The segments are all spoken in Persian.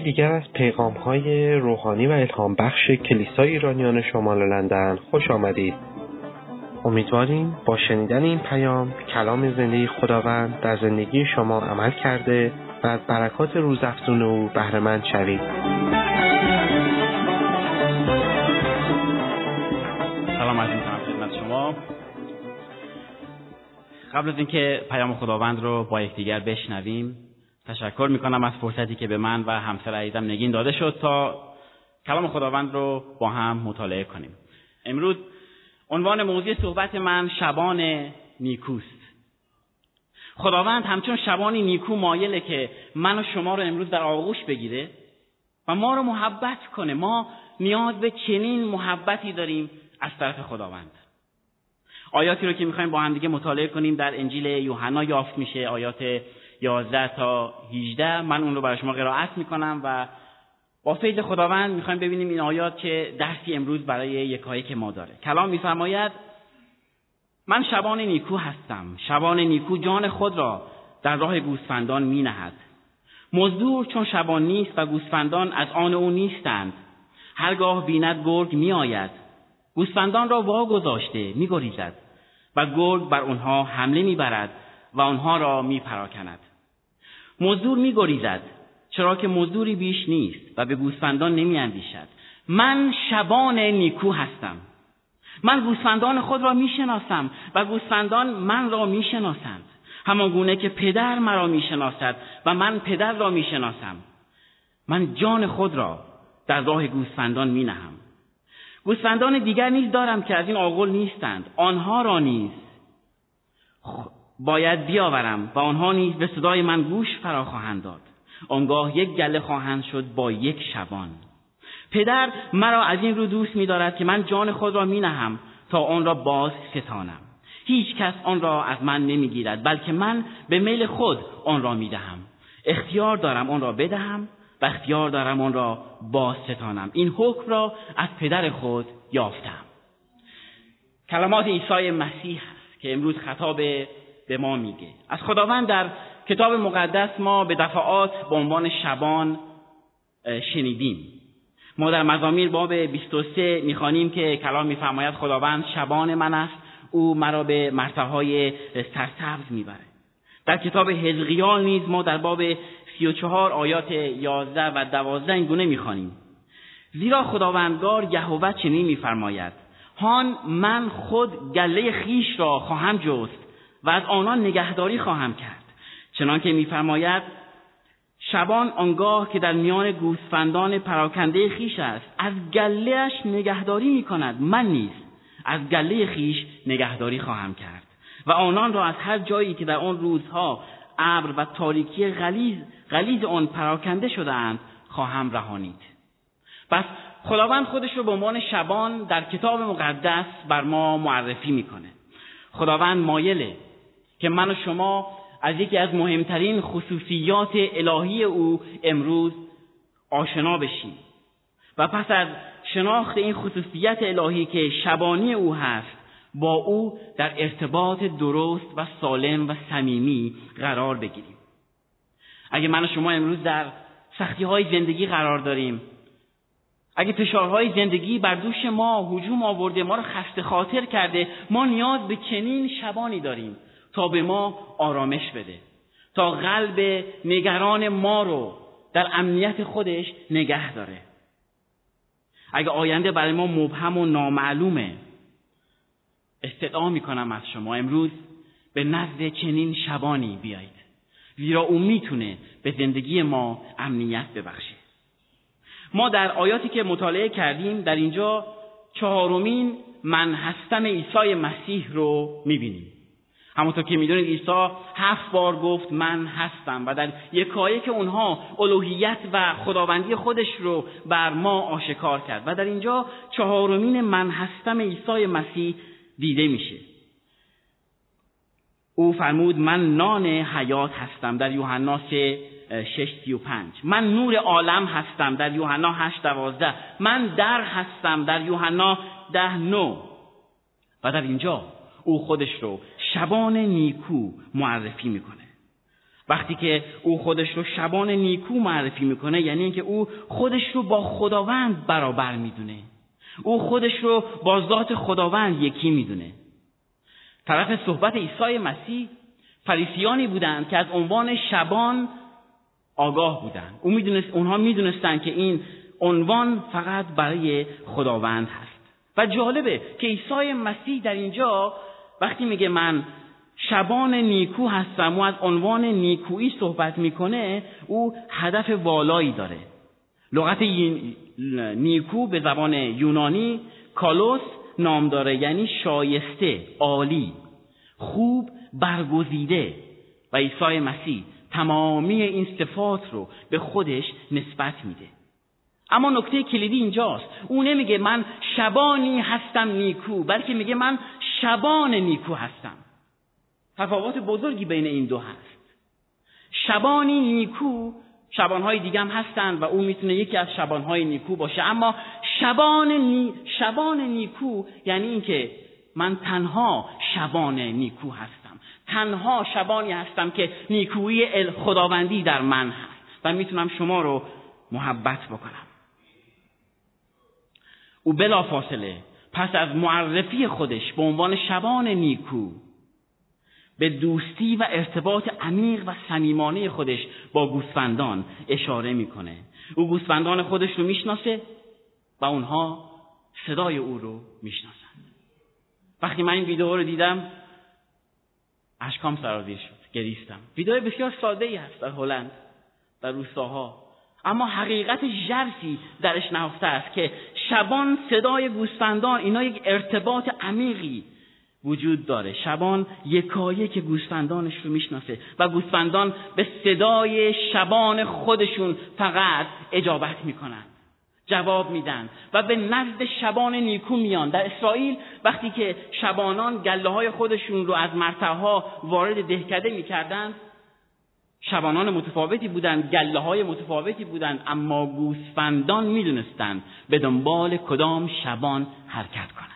یکی دیگر از پیغام های روحانی و الهام بخش کلیسای ایرانیان شمال لندن خوش آمدید. امیدواریم با شنیدن این پیام کلام زندگی خداوند در زندگی شما عمل کرده و از برکات روزافزون او بهرهمند شوید. سلام می‌کنم خدمت شما قبل از اینکه پیام خداوند رو با یکدیگر بشنویم تشکر می‌کنم از فرصتی که به من و همسر عزیزم نگین داده شد تا کلام خداوند رو با هم مطالعه کنیم. امروز عنوان موضوع صحبت من شبان نیکوست. خداوند همچون شبانی نیکو مایله که من و شما رو امروز در آغوش بگیره و ما رو محبت کنه. ما نیاز به چنین محبتی داریم از طرف خداوند. آیاتی رو که می‌خوایم با هم دیگه مطالعه کنیم در انجیل یوحنا یافت میشه آیات 11 تا 18 من اون رو برای شما قرائت می‌کنم و با فیض خداوند می‌خوایم ببینیم این آیات که درسی امروز برای یکایی که ما داره. کلام میفرماید من شبان نیکو هستم. شبان نیکو جان خود را در راه گوسفندان مینهد. مزدور چون شبان نیست و گوسفندان از آن او نیستند. هرگاه بیند گرگ میآید. گوسفندان را واگذاشته میگریزد و گرگ بر آنها حمله می‌برد و آنها را میپراکند. مزدور میگریزد. چرا که مزدوری بیش نیست و به گوسفندان نمیاندیشد. من شبان نیکو هستم. من گوسفندان خود را می‌شناسم و گوسفندان من را می‌شناسند. همان گونه که پدر مرا می‌شناسد و من پدر را می‌شناسم. من جان خود را در راه گوسفندان مینهم. گوسفندان دیگر نیز دارم که از این آغل نیستند. آنها را نیز باید بیاورم و آنها نیز به صدای من گوش فرا خواهند داد. آنگاه یک گله خواهند شد با یک شبان. پدر مرا از این رو دوست می‌دارد که من جان خود را مینهم تا آن را باز ستانم. هیچ کس آن را از من نمی‌گیرد بلکه من به میل خود آن را می‌دهم. اختیار دارم آن را بدهم و اختیار دارم آن را باز ستانم. این حکم را از پدر خود یافتم. کلمات عیسی مسیح است که امروز خطاب به ما میگه. از خداوند در کتاب مقدس ما به دفعات به عنوان شبان شنیدیم. ما در مزامیر باب 23 می‌خوانیم که کلام میفرماید خداوند شبان من است او مرا به مرتهای سرسبز می‌بره. در کتاب حزقیال نیز ما در باب 34 آیات 11 و 12 این گونه می‌خوانیم. زیرا خداوندگار یهوه چنین میفرماید. هان من خود گله خیش را خواهم جست و از آنان نگهداری خواهم کرد. چنانکه میفرماید شبان آنگاه که در میان گوسفندان پراکنده خیش است از گلهش نگهداری می کند من نیز از گله خیش نگهداری خواهم کرد. و آنان را از هر جایی که در آن روزها ابر و تاریکی غلیز غلیز آن پراکنده شدهاند خواهم رهانید. پس خداوند خودش رو به عنوان شبان در کتاب مقدس بر ما معرفی می‌کنه خداوند مایله که من و شما از یکی از مهمترین خصوصیات الهی او امروز آشنا بشیم. و پس از شناخت این خصوصیت الهی که شبانی او هست با او در ارتباط درست و سالم و صمیمی قرار بگیریم. اگه من و شما امروز در سختی های زندگی قرار داریم اگه فشارهای زندگی بر دوش ما هجوم آورده ما رو خسته خاطر کرده ما نیاز به چنین شبانی داریم. تا به ما آرامش بده. تا قلب نگران ما رو در امنیت خودش نگه داره. اگه آینده برای ما مبهم و نامعلومه استدعا می‌کنم از شما. امروز به نزد چنین شبانی بیایید. زیرا او می‌تونه به زندگی ما امنیت ببخشه. ما در آیاتی که مطالعه کردیم در اینجا چهارمین من هستم عیسی مسیح رو می‌بینیم. همونطور که می‌دونید عیسی هفت بار گفت من هستم و در یکایی که اونها الوهیت و خداوندی خودش رو بر ما آشکار کرد و در اینجا چهارمین من هستم عیسی مسیح دیده میشه. او فرمود من نان حیات هستم در یوحنا 3 پنج. من نور عالم هستم در یوحنا 8 دوازده. من در هستم در یوحنا ده نو و در اینجا او خودش رو شبان نیکو معرفی می‌کنه. وقتی که او خودش رو شبان نیکو معرفی می‌کنه یعنی اینکه او خودش رو با خداوند برابر می‌دونه. او خودش رو با ذات خداوند یکی می‌دونه. طرف صحبت عیسی مسیح فریسیانی بودند که از عنوان شبان آگاه بودند. او می‌دونست اونها می‌دونستند که این عنوان فقط برای خداوند هست. و جالبه که عیسی مسیح در اینجا وقتی میگه من شبان نیکو هستم و از عنوان نیکویی صحبت می‌کنه او هدف والایی داره. لغت نیکو به زبان یونانی کالوس نام داره یعنی شایسته عالی خوب برگزیده. و عیسی مسیح تمامی این صفات رو به خودش نسبت میده. اما نکته کلیدی اینجاست. او نمیگه من شبانی هستم نیکو بلکه میگه من شبان نیکو هستم. تفاوت بزرگی بین این دو هست. شبانی نیکو شبانهای دیگه هم هستند و او می‌تونه یکی از شبانهای نیکو باشه. اما شبان, نی... شبان نیکو یعنی اینکه من تنها شبان نیکو هستم. تنها شبانی هستم که نیکویی خداوندی در من هست و می‌تونم شما رو محبت بکنم. او بلا فاصله پس از معرفی خودش به عنوان شبان نیکو به دوستی و ارتباط عمیق و صمیمانه خودش با گوسفندان اشاره می‌کنه. او گوسفندان خودش رو می‌شناسه و اونها صدای او رو می‌شناسند. وقتی من این ویدیو رو دیدم اشکام سرازیر شد گریستم. ویدیو بسیار ساده ای هست در هلند در روستاها. اما حقیقت جرسی درش نهفته است که شبان صدای گوسفندان اینا یک ارتباط عمیقی وجود داره. شبان یکایه که گوسفندانش رو می‌شناسه و گوسفندان به صدای شبان خودشون فقط اجابت می‌کنن جواب میدن و به نزد شبان نیکو میان. در اسرائیل وقتی که شبانان گله های خودشون رو از مرتعها وارد دهکده می‌کردند شبانان متفاوتی بودند گله های متفاوتی بودند اما گوسفندان می‌دونستند به دنبال کدام شبان حرکت کنند.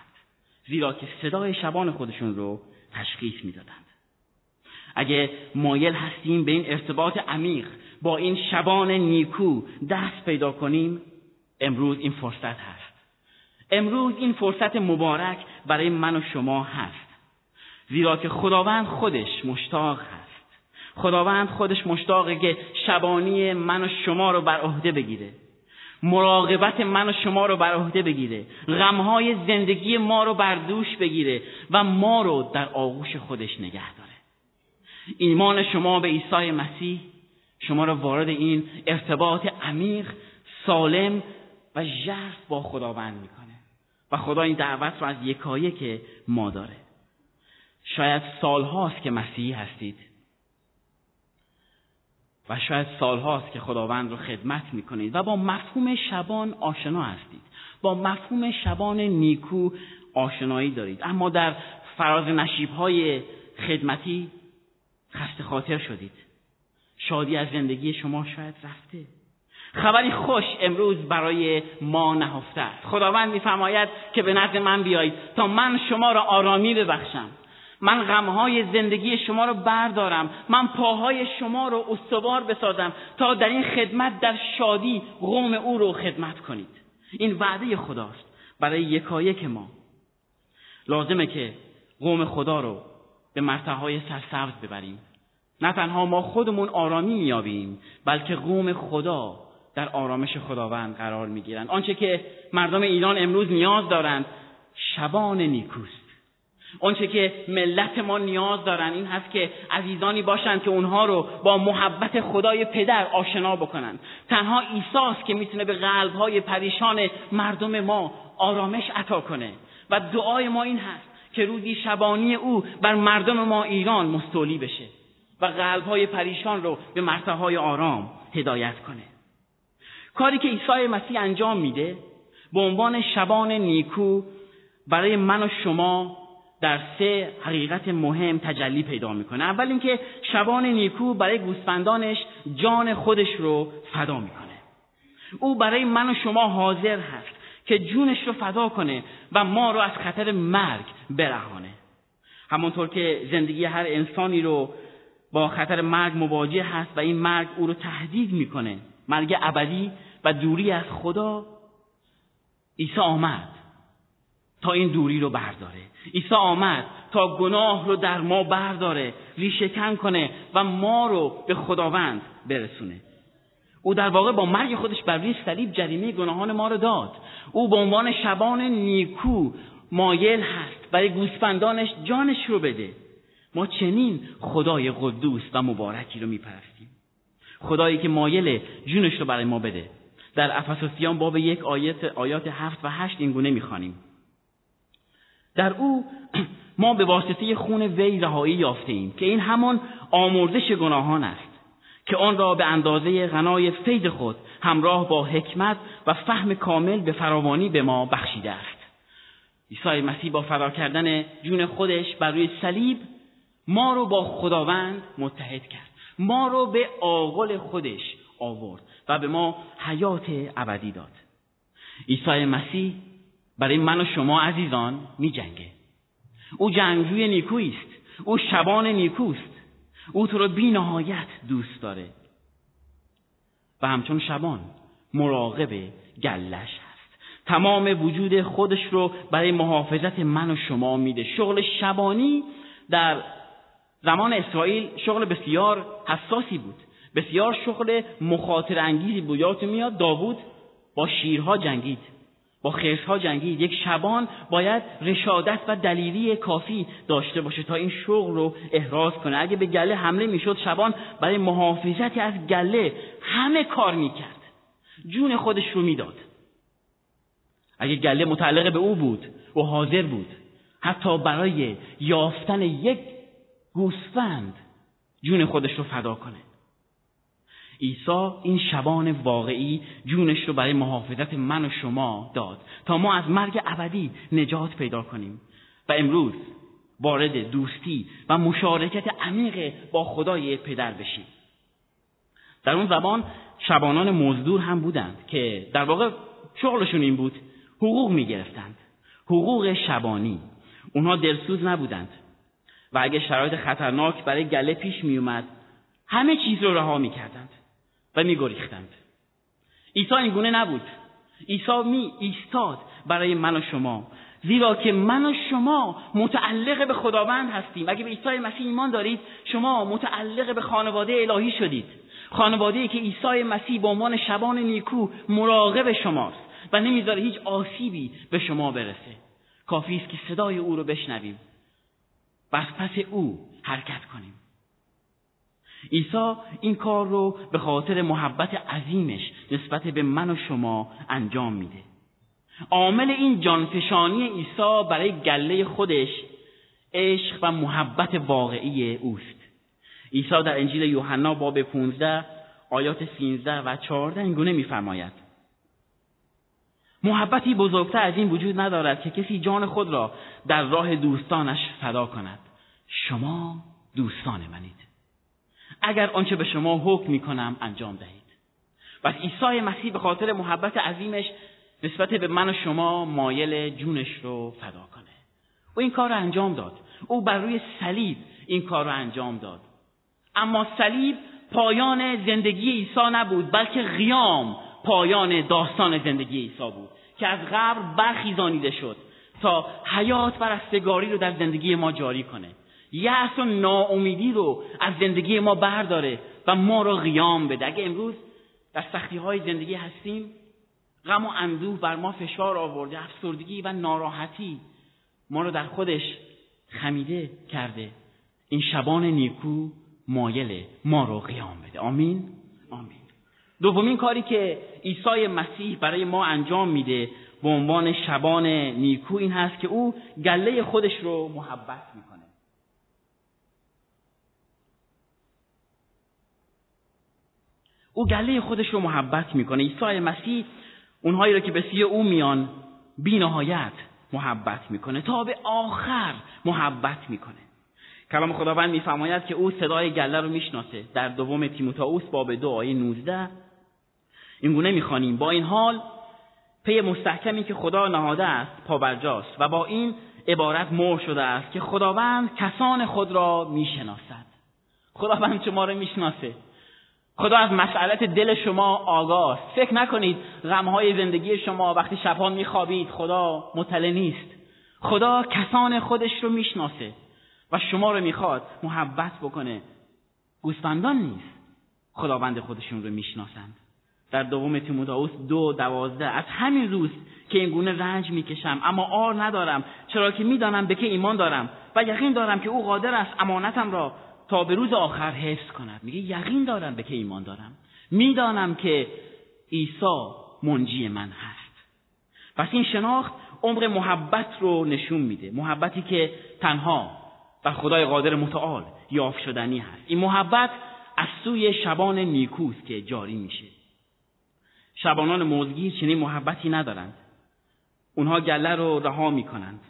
زیرا که صدای شبان خودشون رو تشخیص می‌دادند. اگه مایل هستیم به این ارتباط عمیق با این شبان نیکو دست پیدا کنیم امروز این فرصت هست. امروز این فرصت مبارک برای من و شما هست. زیرا که خداوند خودش مشتاق هست. خداوند خودش مشتاقه که شبانی من و شما رو بر عهده بگیره. مراقبت من و شما رو بر عهده بگیره. غمهای زندگی ما رو بر دوش بگیره و ما رو در آغوش خودش نگه داره. ایمان شما به عیسی مسیح شما رو وارد این ارتباط عمیق سالم و ژرف با خداوند می‌کنه. و خدا این دعوت رو از یکایه که ما داره. شاید سالهاست که مسیحی هستید. و شاید سالهاست که خداوند رو خدمت می‌کنید و با مفهوم شبان آشنا هستید. با مفهوم شبان نیکو آشنایی دارید. اما در فراز نشیبهای خدمتی خسته خاطر شدید. شادی از زندگی شما شاید رفته. خبری خوش امروز برای ما نهفته است. خداوند میفرماید که به نزد من بیایید تا من شما را آرامی ببخشم. من غمهای زندگی شما رو بردارم. من پاهای شما رو استوار بسازم تا در این خدمت در شادی قوم او رو خدمت کنید. این وعده خداست. برای یکایک ما. لازمه که قوم خدا رو به مرتهای سرسبز ببریم. نه تنها ما خودمون آرامی میابیم بلکه قوم خدا در آرامش خداوند قرار می‌گیرند. آنچه که مردم ایران امروز نیاز دارند شبان نیکوست. آنچه که ملت ما نیاز دارن این هست که عزیزانی باشند که اونها رو با محبت خدای پدر آشنا بکنن. تنها عیسی که می‌تونه به قلبهای پریشان مردم ما آرامش عطا کنه. و دعای ما این هست که روزی شبانی او بر مردم ما ایران مستولی بشه و قلبهای پریشان رو به مرتهای آرام هدایت کنه. کاری که عیسی مسیح انجام میده به عنوان شبان نیکو برای من و شما در سه حقیقت مهم تجلی پیدا می‌کنه. اول اینکه شبان نیکو برای گوسفندانش جان خودش رو فدا می‌کنه. او برای من و شما حاضر هست که جونش رو فدا کنه و ما رو از خطر مرگ برهانه. همانطور که زندگی هر انسانی رو با خطر مرگ مواجه هست و این مرگ او رو تهدید می‌کنه. مرگ ابدی و دوری از خدا عیسی آمد. تا این دوری رو برداره. عیسی آمد تا گناه رو در ما برداره ریشهکن کنه و ما رو به خداوند برسونه. او در واقع با مرگ خودش بر روی صلیب جریمه گناهان ما رو داد. او به عنوان شبان نیکو مایل هست برای گوسفندانش جانش رو بده. ما چنین خدای قدوس و مبارکی رو میپرستیم. خدایی که مایل جونش رو برای ما بده. در افسوسیان باب یک آیت آیات هفت و هشت این گونه می‌خوانیم. در او ما به واسطه خون وی رهایی یافته ایم که این همان آمرزش گناهان است که آن را به اندازه غنای فیض خود همراه با حکمت و فهم کامل به فراوانی به ما بخشیده است. عیسی مسیح با فرا کردن جون خودش بر روی صلیب ما رو با خداوند متحد کرد. ما رو به آغل خودش آورد و به ما حیات ابدی داد. عیسی مسیح برای من و شما عزیزان می جنگه او جنگجوی نیکویی است. او شبان نیکوست. او تو رو بی نهایت دوست داره. و همچون شبان مراقب گلش هست. تمام وجود خودش رو برای محافظت من و شما میده. شغل شبانی در زمان اسرائیل شغل بسیار حساسی بود. بسیار شغل مخاطر انگیزی بود. یادتون میاد داوود با شیرها جنگید. با خرسها جنگید. یک شبان باید رشادت و دلیلی کافی داشته باشه تا این شغل رو احراز کنه. اگه به گله حمله می‌شد شبان برای محافظتی از گله همه کار می‌کرد. جون خودش رو می‌داد. اگه گله متعلق به او بود و حاضر بود حتی برای یافتن یک گوسفند جون خودش رو فدا کنه. عیسی این شبان واقعی جونش رو برای محافظت من و شما داد تا ما از مرگ ابدی نجات پیدا کنیم. و امروز وارد دوستی و مشارکت عمیق با خدای پدر بشیم. در اون زمان شبانان مزدور هم بودند که در واقع شغلشون این بود حقوق می‌گرفتند. حقوق شبانی. اونها دلسوز نبودند. و اگه شرایط خطرناک برای گله پیش میومد همه چیز رو رها می‌کردند. و میگریختند. عیسی اینگونه نبود. عیسی می ایستاد برای من و شما زیرا که من و شما متعلق به خداوند هستیم. اگه به عیسی مسیح ایمان دارید شما متعلق به خانواده الهی شدید. خانواده که عیسی مسیح به عنوان شبان نیکو مراقب شماست و نمی‌ذاره هیچ آسیبی به شما برسه. کافی است که صدای او رو بشنویم. و از پس او حرکت کنیم. عیسی این کار رو به خاطر محبت عظیمش نسبت به من و شما انجام میده. عامل این جانفشانی عیسی برای گله خودش عشق و محبت واقعی اوست. عیسی در انجیل یوحنا باب 15 آیات 13 و 14 اینگونه میفرماید. محبتی بزرگتر از این وجود ندارد که کسی جان خود را در راه دوستانش فدا کند. شما دوستان منید. اگر آنچه به شما حکم می‌کنم انجام دهید. پس عیسی مسیح به خاطر محبت عظیمش نسبت به من و شما مایل جونش رو فدا کنه. او این کار رو انجام داد. او بر روی صلیب این کار رو انجام داد. اما صلیب پایان زندگی عیسی نبود بلکه قیام پایان داستان زندگی عیسی بود که از قبر برخیزانیده شد تا حیات و رستگاری رو در زندگی ما جاری کنه. یأس و ناامیدی رو از زندگی ما برداره و ما رو قیام بده. اگه امروز در سختی های زندگی هستیم غم و اندوه بر ما فشار آورده افسردگی و ناراحتی ما رو در خودش خمیده کرده. این شبان نیکو مایله. ما رو قیام بده. آمین؟ آمین. دومین کاری که عیسی مسیح برای ما انجام میده به عنوان شبان نیکو این هست که او گله خودش رو محبت می‌کنه او گله خودش رو محبت می‌کنه. عیسی مسیح اونهایی رو که به سوی او میان بی نهایت محبت می‌کنه. تا به آخر محبت می‌کنه. کلام خداوند میفرماید که او صدای گله رو می‌شناسه. در دوم تیموتائوس باب دو آیه 19 اینگونه می‌خوانیم. با این حال پی مستحکمی که خدا نهاده است پابرجاست و با این عبارت مر شده است که خداوند کسان خود را می‌شناسد. خداوند شما رو می‌شناسه؟ خدا از مسئلت دل شما آگاه فکر نکنید غمهای زندگی شما وقتی شبها میخوابید خدا مطلع نیست. خدا کسان خودش رو می‌شناسه و شما رو می‌خواد محبت بکنه. گوسفندان نیست. خداوند خودشون رو می‌شناسند. در دوم تیموتائوس دو دوازده. از همین روز که این گونه رنج می‌کشم اما آر ندارم. چرا که می‌دانم به که ایمان دارم و یقین دارم که او قادر است امانتم را تا به روز آخر حفظ کند. میگه یقین دارم به که ایمان دارم. می‌دانم که عیسی منجی من هست. پس این شناخت عمق محبت رو نشون میده. محبتی که تنها بر خدای قادر متعال یافت شدنی هست. این محبت از سوی شبان نیکوست که جاری میشه. شبانان موزگیر چنین محبتی ندارند. اونها گله رو رها می‌کنند.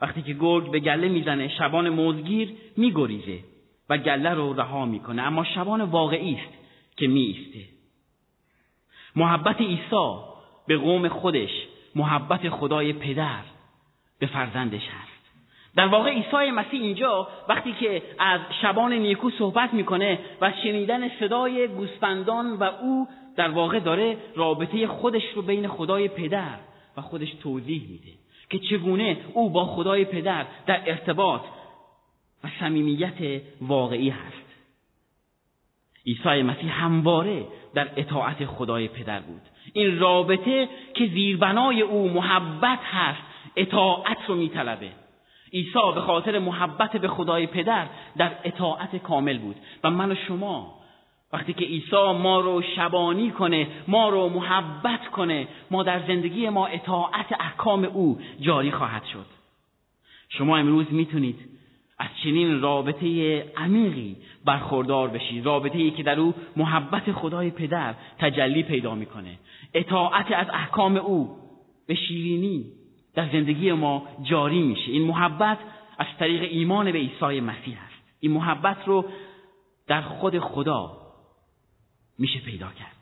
وقتی که گرگ به گله می‌زنه شبان موزگیر میگریزه. و گله رو رها می‌کنه. اما شبان واقعی است که میایسته. محبت عیسی به قوم خودش محبت خدای پدر به فرزندش هست. در واقع عیسی مسیح اینجا وقتی که از شبان نیکو صحبت می‌کنه و شنیدن صدای گوسفندان و او در واقع داره رابطه خودش رو بین خدای پدر و خودش توضیح میده که چگونه او با خدای پدر در ارتباط و صمیمیت واقعی هست. عیسی مسیح همواره در اطاعت خدای پدر بود. این رابطه که زیربنای او محبت هست اطاعت رو میطلبه. عیسی به خاطر محبت به خدای پدر در اطاعت کامل بود. و من و شما وقتی که عیسی ما رو شبانی کنه ما رو محبت کنه ما در زندگی ما اطاعت احکام او جاری خواهد شد. شما امروز می‌تونید از چنین رابطه عمیقی برخوردار بشید رابطه ای که در او محبت خدای پدر تجلی پیدا می‌کنه. اطاعت از احکام او به شیرینی در زندگی ما جاری میشه. این محبت از طریق ایمان به عیسی مسیح است. این محبت رو در خود خدا میشه پیدا کرد.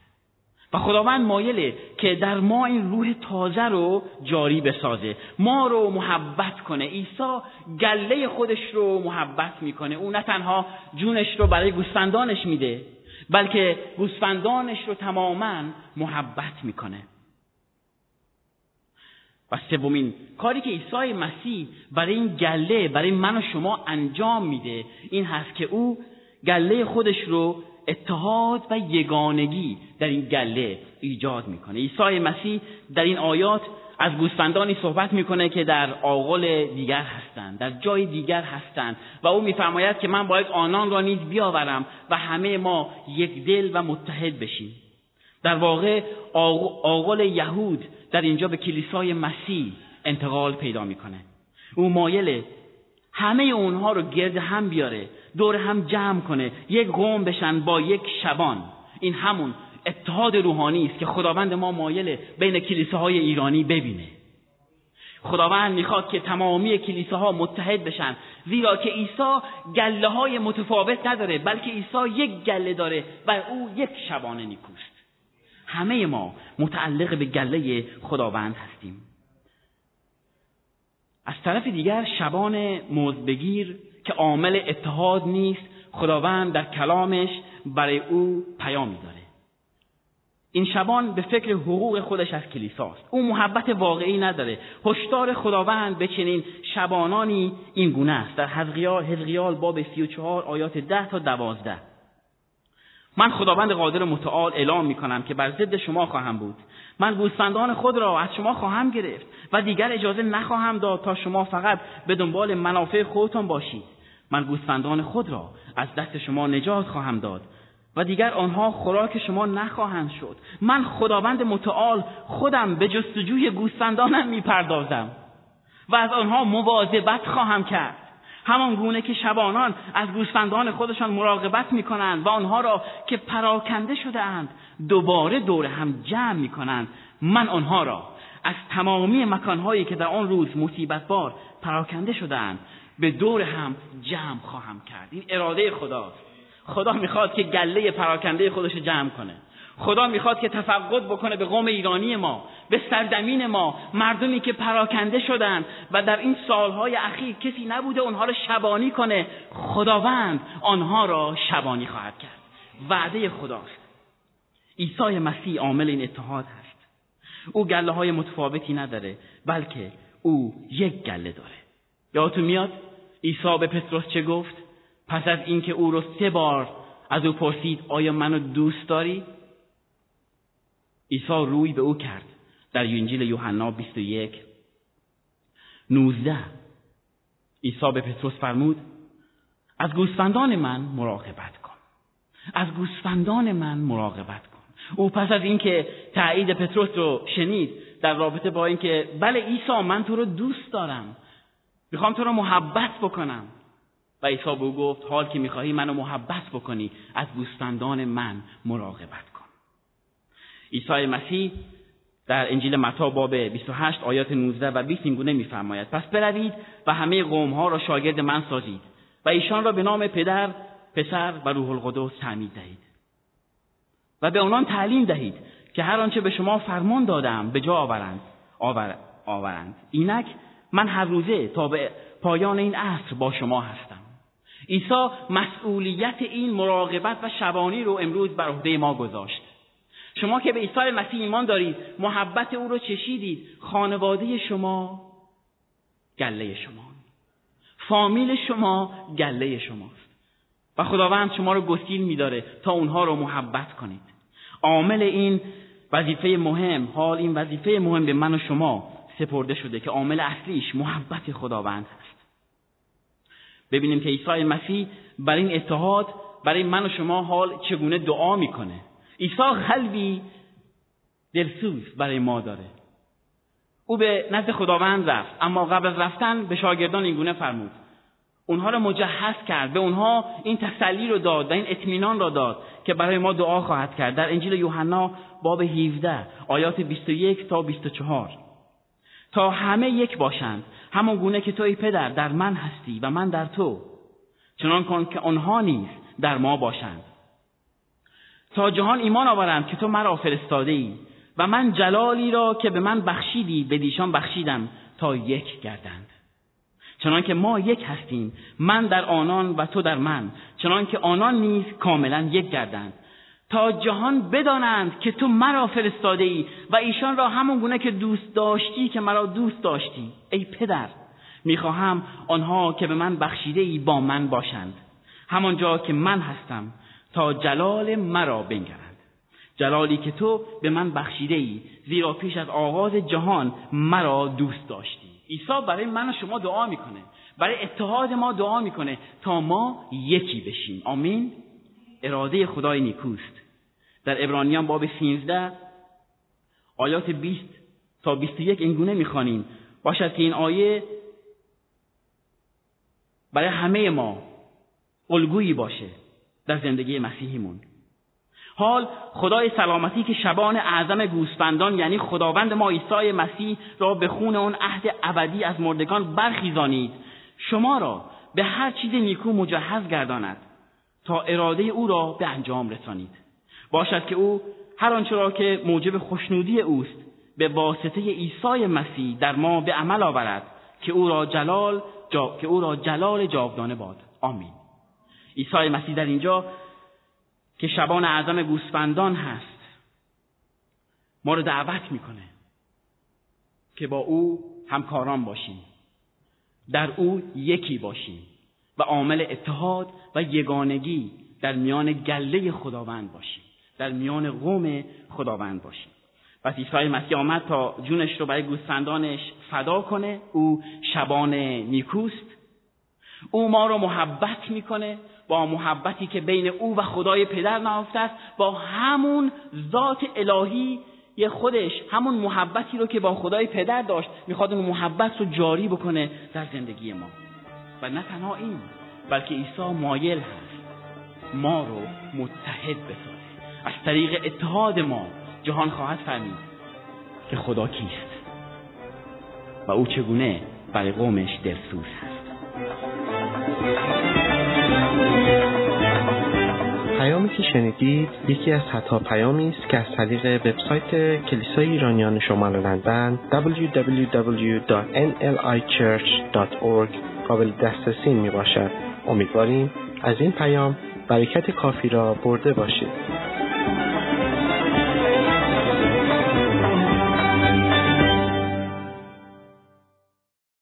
و خداوند مایله که در ما این روح تازه رو جاری بسازه. ما رو محبت کنه. عیسی گله خودش رو محبت می‌کنه. او نه تنها جونش رو برای گوسفندانش میده بلکه گوسفندانش رو تماما محبت می‌کنه. و سومین کاری که عیسی مسیح برای این گله برای من و شما انجام میده این هست که او گله خودش رو اتحاد و یگانگی در این گله ایجاد می‌کنه. عیسی مسیح در این آیات از گوسفندانی صحبت می‌کنه که در آغل دیگر هستند در جای دیگر هستند و او میفرماید که من باید آنان را نیز بیاورم و همه ما یک دل و متحد بشیم. در واقع آغل یهود در اینجا به کلیسای مسیح انتقال پیدا می‌کنه. او مایل همه اونها رو گرد هم بیاره دور هم جمع کنه یک قوم بشن با یک شبان. این همون اتحاد روحانی است که خداوند ما مایل بین کلیساهای ایرانی ببینه. خداوند می‌خواد که تمامی کلیساها متحد بشن زیرا که عیسی گله های متفاوت نداره بلکه عیسی یک گله داره و او یک شبانه نیکوست همه ما متعلق به گله خداوند هستیم. از طرف دیگر شبان موزبگیر که عامل اتحاد نیست خداوند در کلامش برای او پیامی داره. این شبان به فکر حقوق خودش از کلیساست. او محبت واقعی نداره. هشدار خداوند به چنین شبانانی این گونه است. در حزقیال حزقیال باب 34 آیات 10 تا 12 من خداوند قادر متعال اعلام می کنم که بر ضد شما خواهم بود. من گوسفندان خود را از شما خواهم گرفت و دیگر اجازه نخواهم داد تا شما فقط به دنبال منافع خودتان باشید. من گوسفندان خود را از دست شما نجات خواهم داد و دیگر آنها خوراک شما نخواهند شد. من خداوند متعال خودم به جستجوی گوسفندانم می‌پردازم و از آنها مواظبت خواهم کرد. همان گونه که شبانان از گوسفندان خودشان مراقبت می‌کنند و آنها را که پراکنده شده اند دوباره دور هم جمع می‌کنند. من آنها را از تمامی مکانهایی که در آن روز مصیبت بار پراکنده شدهاند. به دور هم جمع خواهم کرد. این اراده خداست. خدا می‌خواد که گله پراکنده خودش جمع کنه. خدا می‌خواد که تفقد بکنه به قوم ایرانی ما به سرزمین ما مردمی که پراکنده شدن و در این سالهای اخیر کسی نبوده اونها رو شبانی کنه. خداوند آنها را شبانی خواهد کرد. وعده خداست. عیسی مسیح عامل این اتحاد هست. او گله های متفاوتی نداره بلکه او یک گله داره. یادتون میاد؟ عیسی به پتروس چه گفت؟ پس از اینکه او رو سه بار از او پرسید آیا منو دوست داری؟ عیسی روی به او کرد. در انجیل یوحنا 21 19 عیسی به پتروس فرمود از گوسفندان من مراقبت کن. از گوسفندان من مراقبت کن. او پس از اینکه تایید پتروس رو شنید در رابطه با اینکه بله عیسی من تو رو دوست دارم. می‌خوام تو رو محبت بکنم. و عیسی به او گفت حال که می‌خواهی منو محبت بکنی. از گوسفندان من مراقبت کن. عیسی مسیح در انجیل متا باب 28 آیات 19 و 20 اینگونه میفرماید. پس بروید و همه قوم ها را شاگرد من سازید و ایشان را به نام پدر پسر و روح القدس تعمید دهید. و به آنان تعلیم دهید که هر آنچه به شما فرمان دادم به جا آورند. آور، آورند. اینک من هر روزه تا به پایان این عصر با شما هستم. عیسی مسئولیت این مراقبت و شبانی رو امروز بر عهده ما گذاشت. شما که به عیسی مسیح ایمان دارید محبت او رو چشیدید خانواده شما گله شما. فامیل شما گله شماست. و خداوند شما رو گسیل میداره تا اونها رو محبت کنید. عامل این وظیفه مهم حال این وظیفه مهم به من و شما سپرده شده که عامل اصلیش محبت خداوند هست ببینیم که عیسی مسیح برای این اتحاد برای من و شما حال چگونه دعا می‌کنه. عیسی قلبی دلسوز برای ما داره. او به نزد خداوند رفت اما قبل از رفتن به شاگردان اینگونه فرمود. اونها را مجهز کرد به اونها این تسلی رو داد و این اطمینان را داد که برای ما دعا خواهد کرد. در انجیل یوحنا باب 17 آیات 21 تا 24 تا همه یک باشند. همان گونه که تو ای پدر در من هستی و من در تو. چنان کن که آنها نیز در ما باشند. تا جهان ایمان آورند که تو مرا فرستاده ای و من جلالی را که به من بخشیدی به دیشان بخشیدم تا یک گردند. چنان که ما یک هستیم من در آنان و تو در من. چنان که آنان نیز کاملا یک گردند. تا جهان بدانند که تو مرا فرستاده ای و ایشان را همون گونه که دوست داشتی که مرا دوست داشتی. ای پدر می‌خواهم آنها که به من بخشیده ای با من باشند. همانجا که من هستم تا جلال مرا بنگرند. جلالی که تو به من بخشیده ای زیرا پیش از آغاز جهان مرا دوست داشتی. عیسی برای من و شما دعا می‌کنه. برای اتحاد ما دعا می‌کنه تا ما یکی بشیم. آمین. اراده خدای نیکوست. در ابرانیان باب 13 آیات 20 تا 21 اینگونه می‌خوانیم. باشد که این آیه برای همه ما الگویی باشه در زندگی مسیحیمون. حال خدای سلامتی که شبان اعظم گوسفندان یعنی خداوند ما عیسی مسیح را به خون اون عهد ابدی از مردگان برخیزانید شما را به هر چیز نیکو مجهز گرداند. تا اراده او را به انجام رسانید. باشد که او هر آنچه را که موجب خوشنودی اوست به واسطه عیسی مسیح در ما به عمل آورد که او را جلال جا... که او را جلال جاودانه باد. آمین. عیسی مسیح در اینجا که شبان اعظم گوسفندان هست ما رو دعوت می‌کنه که با او همکاران باشیم. در او یکی باشیم. و عامل اتحاد و یگانگی در میان گله خداوند باشیم. در میان قوم خداوند باشیم. پس عیسی مسیح آمد تا جونش رو برای گوسفندانش فدا کنه. او شبان نیکوست. او ما رو محبت می‌کنه. با محبتی که بین او و خدای پدر نهفته است با همون ذات الهی یه خودش همون محبتی رو که با خدای پدر داشت می‌خواد اون محبت رو جاری بکنه در زندگی ما. و نه تنها این بلکه عیسی مایل هست ما رو متحد بسازه. از طریق اتحاد ما جهان خواهد فهمید که خدا کیست و او چگونه برای قومش دلسوز هست. که شنیدید یکی از صدها پیامی است که از طریق وبسایت کلیسای ایرانیان شمال لندن www.nlichurch.org قابل دسترسی می باشد. امیدواریم از این پیام برکت کافی را برده باشید.